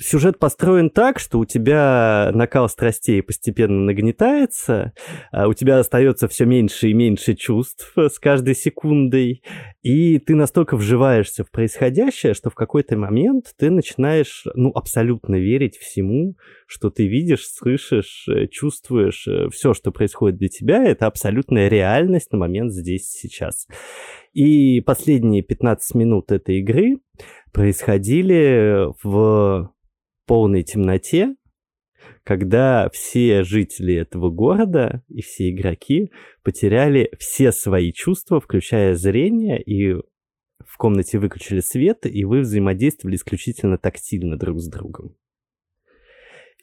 [SPEAKER 1] сюжет построен так, что у тебя накал страстей постепенно нагнетается, а у тебя остается все меньше и меньше чувств с каждой секундой, и ты настолько вживаешься в происходящее, что в какой-то момент ты начинаешь, ну, абсолютно верить всему, что ты видишь, слышишь, э, чувствуешь. Э, все, что происходит для тебя, это абсолютная реальность на момент здесь сейчас. И последние 15 минут этой игры происходили в полной темноте, когда все жители этого города и все игроки потеряли все свои чувства, включая зрение, и в комнате выключили свет, и вы взаимодействовали исключительно тактильно друг с другом.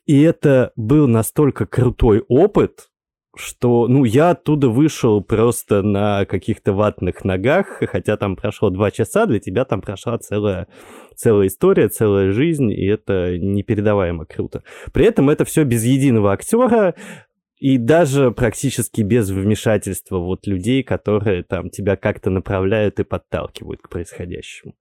[SPEAKER 1] И это был настолько крутой опыт, что, ну, я оттуда вышел просто на каких-то ватных ногах, хотя там прошло два часа, для тебя там прошла целая, целая история, целая жизнь, и это непередаваемо круто. При этом это все без единого актера, и даже практически без вмешательства вот людей, которые там тебя как-то направляют и подталкивают к происходящему.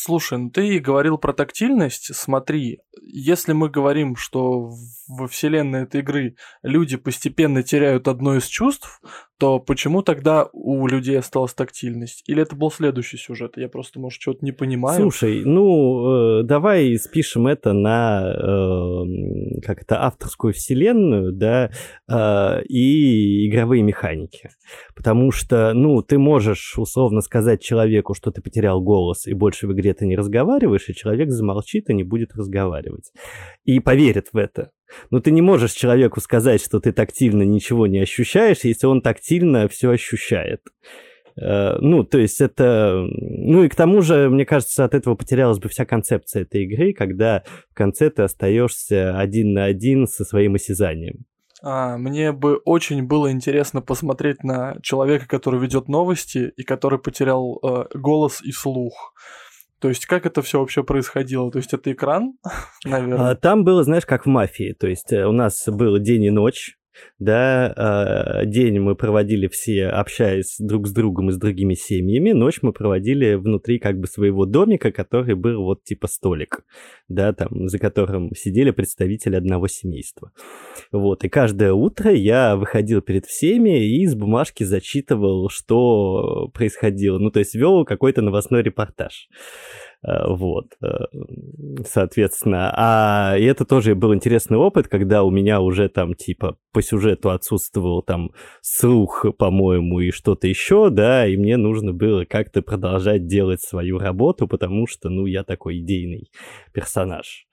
[SPEAKER 2] Слушай, ну ты говорил про тактильность. Смотри, если мы говорим, что во вселенной этой игры люди постепенно теряют одно из чувств, то почему тогда у людей осталась тактильность? Или это был следующий сюжет? Я просто, может, что-то не понимаю.
[SPEAKER 1] Слушай, ну, э, давай спишем это на э, как то авторскую вселенную, да, э, и игровые механики. Потому что, ну, ты можешь условно сказать человеку, что ты потерял голос и больше в игре ты не разговариваешь, и человек замолчит и не будет разговаривать. И поверит в это. Но ты не можешь человеку сказать, что ты тактильно ничего не ощущаешь, если он тактильно все ощущает. Э, ну, то есть это... Ну и к тому же, мне кажется, от этого потерялась бы вся концепция этой игры, когда в конце ты остаешься один на один со своим осязанием.
[SPEAKER 2] А, мне бы очень было интересно посмотреть на человека, который ведет новости и который потерял э, голос и слух. То есть как это все вообще происходило? То есть это экран, наверное?
[SPEAKER 1] А, там было, знаешь, как в мафии. То есть э, у нас был день и ночь, да, а, день мы проводили все, общаясь друг с другом и с другими семьями, ночь мы проводили внутри как бы своего домика, который был вот типа столик, да, там, за которым сидели представители одного семейства. Вот, и каждое утро я выходил перед всеми и из бумажки зачитывал, что происходило, ну, то есть вел какой-то новостной репортаж. Э, вот, э, соответственно. А и это тоже был интересный опыт, когда у меня уже там типа по сюжету отсутствовал там слух, по-моему, и что-то еще, да, и мне нужно было как-то продолжать делать свою работу, потому что, ну, я такой идейный персонаж.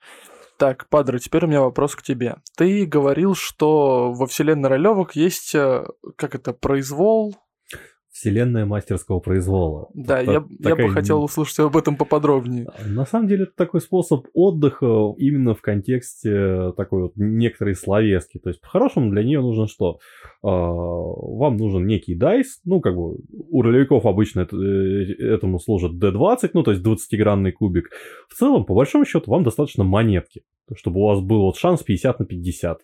[SPEAKER 2] Так, Падре, теперь у меня вопрос к тебе. Ты говорил, что во вселенной Ролевок есть, э, как это, произвол,
[SPEAKER 3] вселенная мастерского произвола.
[SPEAKER 2] Да, это я, такая... я бы хотел услышать об этом поподробнее.
[SPEAKER 3] На самом деле это такой способ отдыха именно в контексте такой вот некоторой словески. То есть по-хорошему для нее нужно что? А, вам нужен некий дайс, ну как бы у ролевиков обычно э, этому служит D20, ну то есть 20-гранный кубик. В целом, по большому счету, вам достаточно монетки. Чтобы у вас был вот шанс 50 на 50,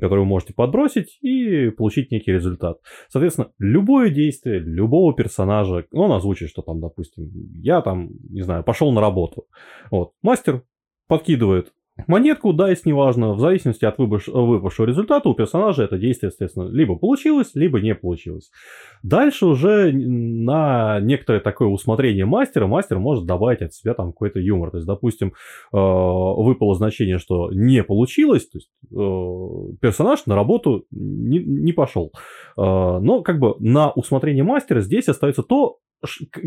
[SPEAKER 3] который вы можете подбросить и получить некий результат. Соответственно, любое действие любого персонажа, он озвучит, что там, допустим, я там, не знаю, пошел на работу. Вот, мастер подкидывает монетку, дайс, неважно, в зависимости от выпавшего результата у персонажа это действие, естественно, либо получилось, либо не получилось. Дальше уже на некоторое такое усмотрение мастера, мастер может добавить от себя там какой-то юмор. То есть, допустим, э, выпало значение, что не получилось, то есть э, персонаж на работу не, не пошел. Э, но как бы на усмотрение мастера здесь остается то,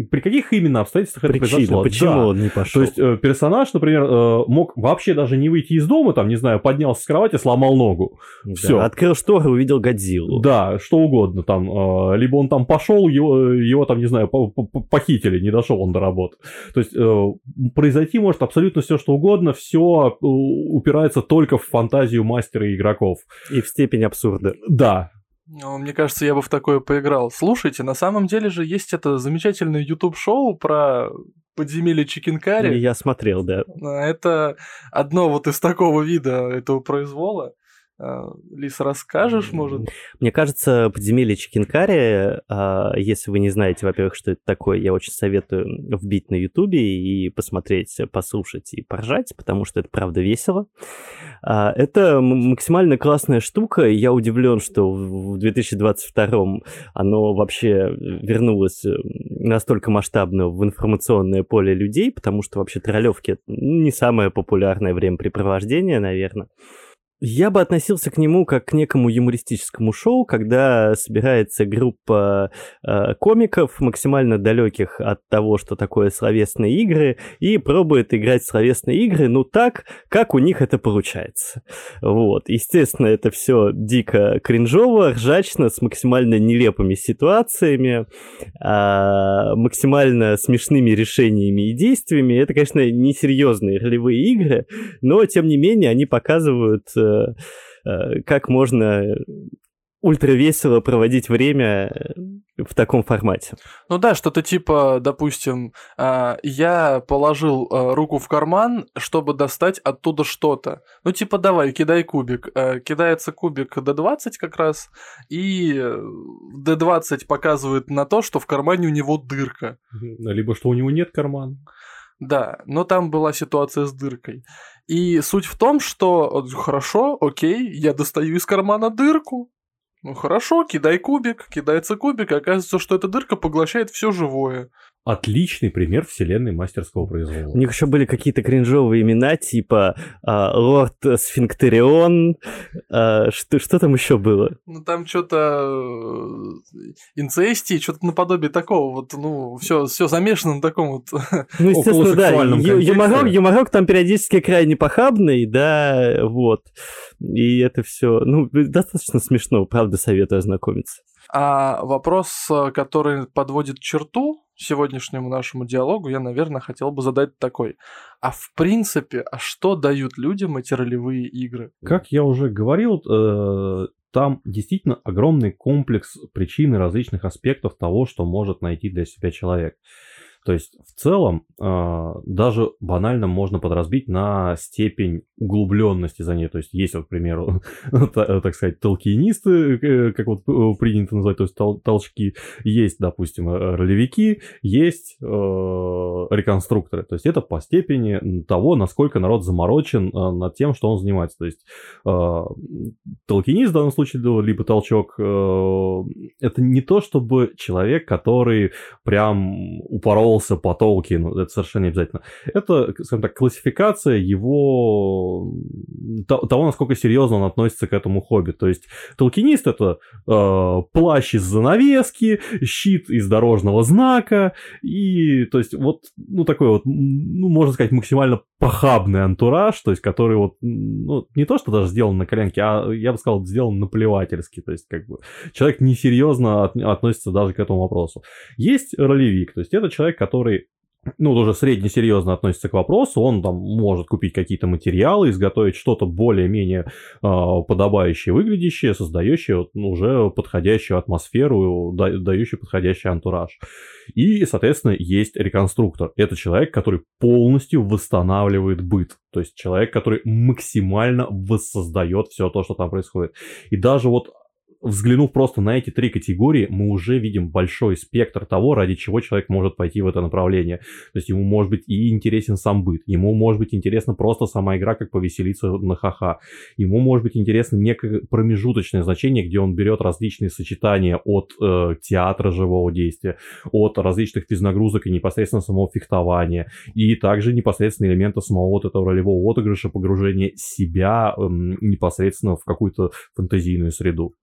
[SPEAKER 3] при каких именно обстоятельствах
[SPEAKER 1] Причина,
[SPEAKER 3] это произошло?
[SPEAKER 1] Почему
[SPEAKER 3] да.
[SPEAKER 1] он не пошел?
[SPEAKER 3] То есть э, персонаж, например, э, мог вообще даже не выйти из дома, там, не знаю, поднялся с кровати, сломал ногу.
[SPEAKER 1] Да,
[SPEAKER 3] Все.
[SPEAKER 1] Открыл шторы, увидел Годзиллу.
[SPEAKER 3] Да, что угодно там. Э, либо он там пошел, его, его там, не знаю, по- по- похитили, не дошел он до работы. То есть э, произойти может абсолютно все, что угодно, все упирается только в фантазию мастера и игроков.
[SPEAKER 1] И в степень абсурда.
[SPEAKER 3] Да,
[SPEAKER 2] мне кажется, я бы в такое поиграл. Слушайте, на самом деле же есть это замечательное YouTube-шоу про подземелье Чикенкари.
[SPEAKER 1] Я смотрел, да.
[SPEAKER 2] Это одно вот из такого вида этого произвола. А, Лис, расскажешь, может?
[SPEAKER 1] Мне кажется, подземелье Чикенкари, а, если вы не знаете, во-первых, что это такое, я очень советую вбить на Ютубе и посмотреть, послушать и поржать, потому что это правда весело. А, Это максимально классная штука, я удивлен, что в в 2022 оно вообще вернулось э, настолько масштабно в информационное поле людей, потому что вообще троллевки не самое популярное времяпрепровождение, наверное. Я бы относился к нему как к некому юмористическому шоу, когда собирается группа э, комиков, максимально далеких от того, что такое словесные игры, и пробует играть в словесные игры, ну так, как у них это получается. Вот. Естественно, это все дико кринжово, ржачно, с максимально нелепыми ситуациями, а, максимально смешными решениями и действиями. Это, конечно, несерьезные ролевые игры, но, тем не менее, они показывают, э, э, как можно ультра весело проводить время э, в таком формате.
[SPEAKER 2] Ну да, что-то типа, допустим, а, я положил руку в карман, чтобы достать оттуда что-то. Ну типа давай, кидай кубик. Кидается кубик D20 как раз, и э, D20 показывает на то, что в кармане у него дырка.
[SPEAKER 3] либо что у него нет кармана.
[SPEAKER 2] Да, но там была ситуация с дыркой. И суть в том, что вот, хорошо, окей, я достаю из кармана дырку. Ну хорошо, кидай кубик, кидается кубик, оказывается, что эта дырка поглощает все живое.
[SPEAKER 3] Отличный пример вселенной мастерского произвола.
[SPEAKER 1] У них еще были какие-то кринжовые имена, типа а, Лорд Сфинктерион. а, что, что там еще было?
[SPEAKER 2] Ну там что-то инцестии, что-то наподобие такого, вот, ну, все, все замешано на таком вот.
[SPEAKER 1] Ну, естественно, да. Юморок, юморок там периодически крайне похабный, да, вот. И это все, ну, достаточно смешно, правда, советую ознакомиться.
[SPEAKER 2] А вопрос, э, который подводит черту сегодняшнему нашему диалогу, я, наверное, хотел бы задать такой. А в принципе, а что дают людям эти ролевые игры?
[SPEAKER 3] Как я уже говорил, э, там действительно огромный комплекс причин и различных аспектов того, что может найти для себя человек. То есть в целом э, даже банально можно подразбить на степень углубленности за ней. То есть есть, вот, к примеру, та- так сказать, толкинисты, э, как вот э, принято называть, то есть тол- толчки. Есть, допустим, э, ролевики, есть э, реконструкторы. То есть это по степени того, насколько народ заморочен э, над тем, что он занимается. То есть э, толкинист в данном случае, либо толчок, э, это не то, чтобы человек, который прям упоролся по Толкину, это совершенно не обязательно. Это, скажем так, классификация его то- того, насколько серьезно он относится к этому хобби. То есть толкинист это э, плащ из занавески, щит из дорожного знака и, то есть, вот, ну, такой вот, ну, можно сказать, максимально похабный антураж, то есть, который вот, ну, не то, что даже сделан на коленке, а, я бы сказал, сделан наплевательски, то есть, как бы, человек несерьезно от- относится даже к этому вопросу. Есть ролевик, то есть, это человек, который ну, уже среднесерьезно относится к вопросу, он там может купить какие-то материалы, изготовить что-то более-менее э, подобающее, выглядящее, создающее ну, уже подходящую атмосферу, да, дающий подходящий антураж. И, соответственно, есть реконструктор. Это человек, который полностью восстанавливает быт. То есть человек, который максимально воссоздает все то, что там происходит. И даже вот взглянув просто на эти три категории, мы уже видим большой спектр того, ради чего человек может пойти в это направление. То есть ему может быть и интересен сам быт, ему может быть интересна просто сама игра, как повеселиться на ха-ха. Ему может быть интересно некое промежуточное значение, где он берет различные сочетания от э, театра живого действия, от различных физнагрузок и непосредственно самого фехтования, и также непосредственно элемента самого вот этого ролевого отыгрыша, погружения себя э, непосредственно в какую-то фантазийную среду.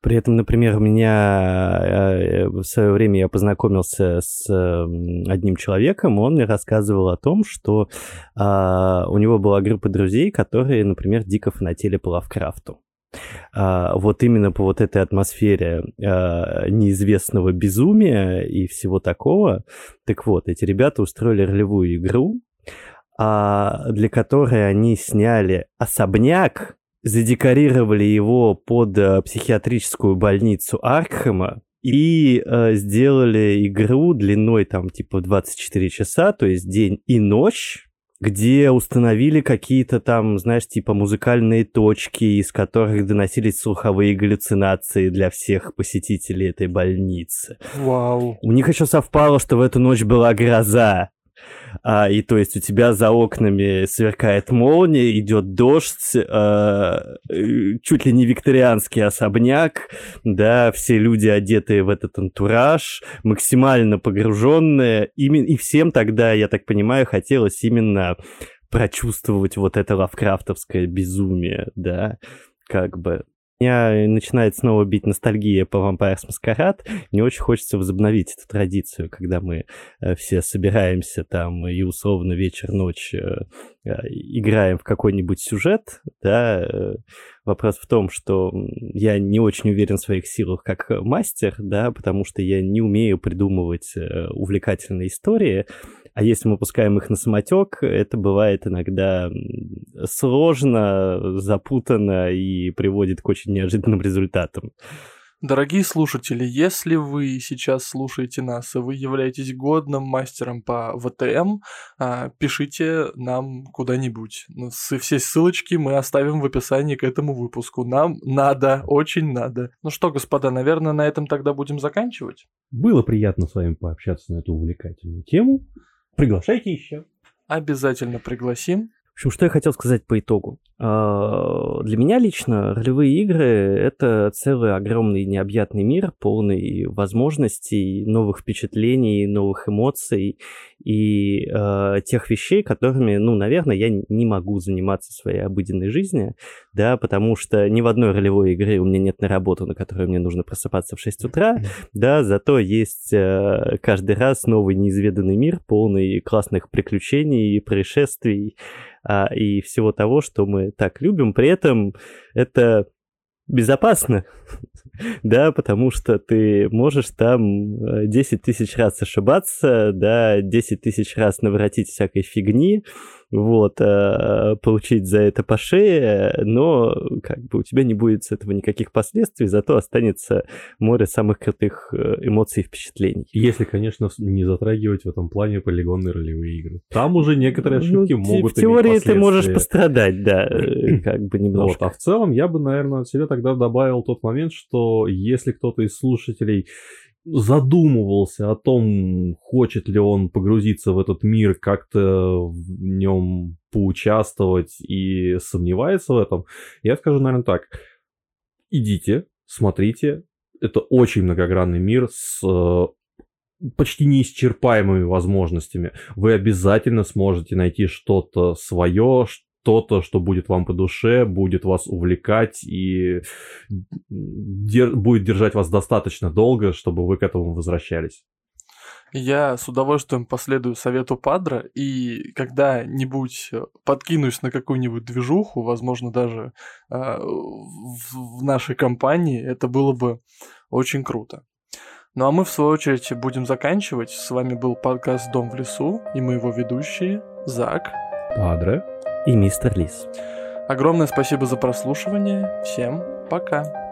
[SPEAKER 1] При этом, например, у меня э, в свое время я познакомился с одним человеком, он мне рассказывал о том, что а, у него была группа друзей, которые, например, дико фанатели по Лавкрафту. А, вот именно по вот этой атмосфере а, неизвестного безумия и всего такого. Так вот, эти ребята устроили ролевую игру, а, для которой они сняли особняк задекорировали его под э, психиатрическую больницу Аркхема и э, сделали игру длиной там типа 24 часа, то есть день и ночь, где установили какие-то там, знаешь, типа музыкальные точки, из которых доносились слуховые галлюцинации для всех посетителей этой больницы.
[SPEAKER 2] Вау.
[SPEAKER 1] У них еще совпало, что в эту ночь была гроза. А, и то есть у тебя за окнами сверкает молния, идет дождь, а, чуть ли не викторианский особняк, да, все люди одетые в этот антураж, максимально погруженные, и всем тогда, я так понимаю, хотелось именно прочувствовать вот это лавкрафтовское безумие, да, как бы меня начинает снова бить ностальгия по Vampires Masquerade. Мне очень хочется возобновить эту традицию, когда мы э, все собираемся там и условно вечер-ночь э, играем в какой-нибудь сюжет, да, Вопрос в том, что я не очень уверен в своих силах как мастер, да, потому что я не умею придумывать увлекательные истории, а если мы пускаем их на самотек, это бывает иногда сложно, запутанно и приводит к очень неожиданным результатам.
[SPEAKER 2] Дорогие слушатели, если вы сейчас слушаете нас, и вы являетесь годным мастером по ВТМ, а, пишите нам куда-нибудь. Ну, все ссылочки мы оставим в описании к этому выпуску. Нам надо, очень надо. Ну что, господа, наверное, на этом тогда будем заканчивать.
[SPEAKER 3] Было приятно с вами пообщаться на эту увлекательную тему. Приглашайте еще.
[SPEAKER 2] Обязательно пригласим.
[SPEAKER 1] В общем, что я хотел сказать по итогу. А, для меня лично ролевые игры — это целый огромный необъятный мир, полный возможностей, новых впечатлений, новых эмоций и э, тех вещей, которыми, ну, наверное, я не могу заниматься в своей обыденной жизни, да, потому что ни в одной ролевой игре у меня нет на работу, на которой мне нужно просыпаться в 6 утра, да, зато есть э, каждый раз новый неизведанный мир, полный классных приключений, происшествий э, и всего того, что мы так любим. При этом это безопасно, да, потому что ты можешь там 10 э, тысяч раз ошибаться, да, 10 тысяч раз наворотить всякой фигни, вот, э, получить за это по шее, но как бы у тебя не будет с этого никаких последствий, зато останется море самых крутых э, эмоций и впечатлений.
[SPEAKER 3] Если, конечно, не затрагивать в этом плане полигонные ролевые игры. Там уже некоторые ну, ошибки ну, могут
[SPEAKER 1] В теории ты можешь пострадать, да, как бы немножко.
[SPEAKER 3] Вот, а в целом я бы, наверное, от себя тогда добавил тот момент, что если кто-то из слушателей задумывался о том, хочет ли он погрузиться в этот мир, как-то в нем поучаствовать и сомневается в этом, я скажу, наверное, так. Идите, смотрите. Это очень многогранный мир с э, почти неисчерпаемыми возможностями. Вы обязательно сможете найти что-то свое, что-то, что будет вам по душе, будет вас увлекать и дер- будет держать вас достаточно долго, чтобы вы к этому возвращались.
[SPEAKER 2] Я с удовольствием последую совету Падра, и когда-нибудь подкинусь на какую-нибудь движуху, возможно, даже э, в, в нашей компании, это было бы очень круто. Ну а мы, в свою очередь, будем заканчивать. С вами был подкаст «Дом в лесу» и мы его ведущие Зак.
[SPEAKER 3] Падре.
[SPEAKER 1] И мистер Лис.
[SPEAKER 2] Огромное спасибо за прослушивание. Всем пока.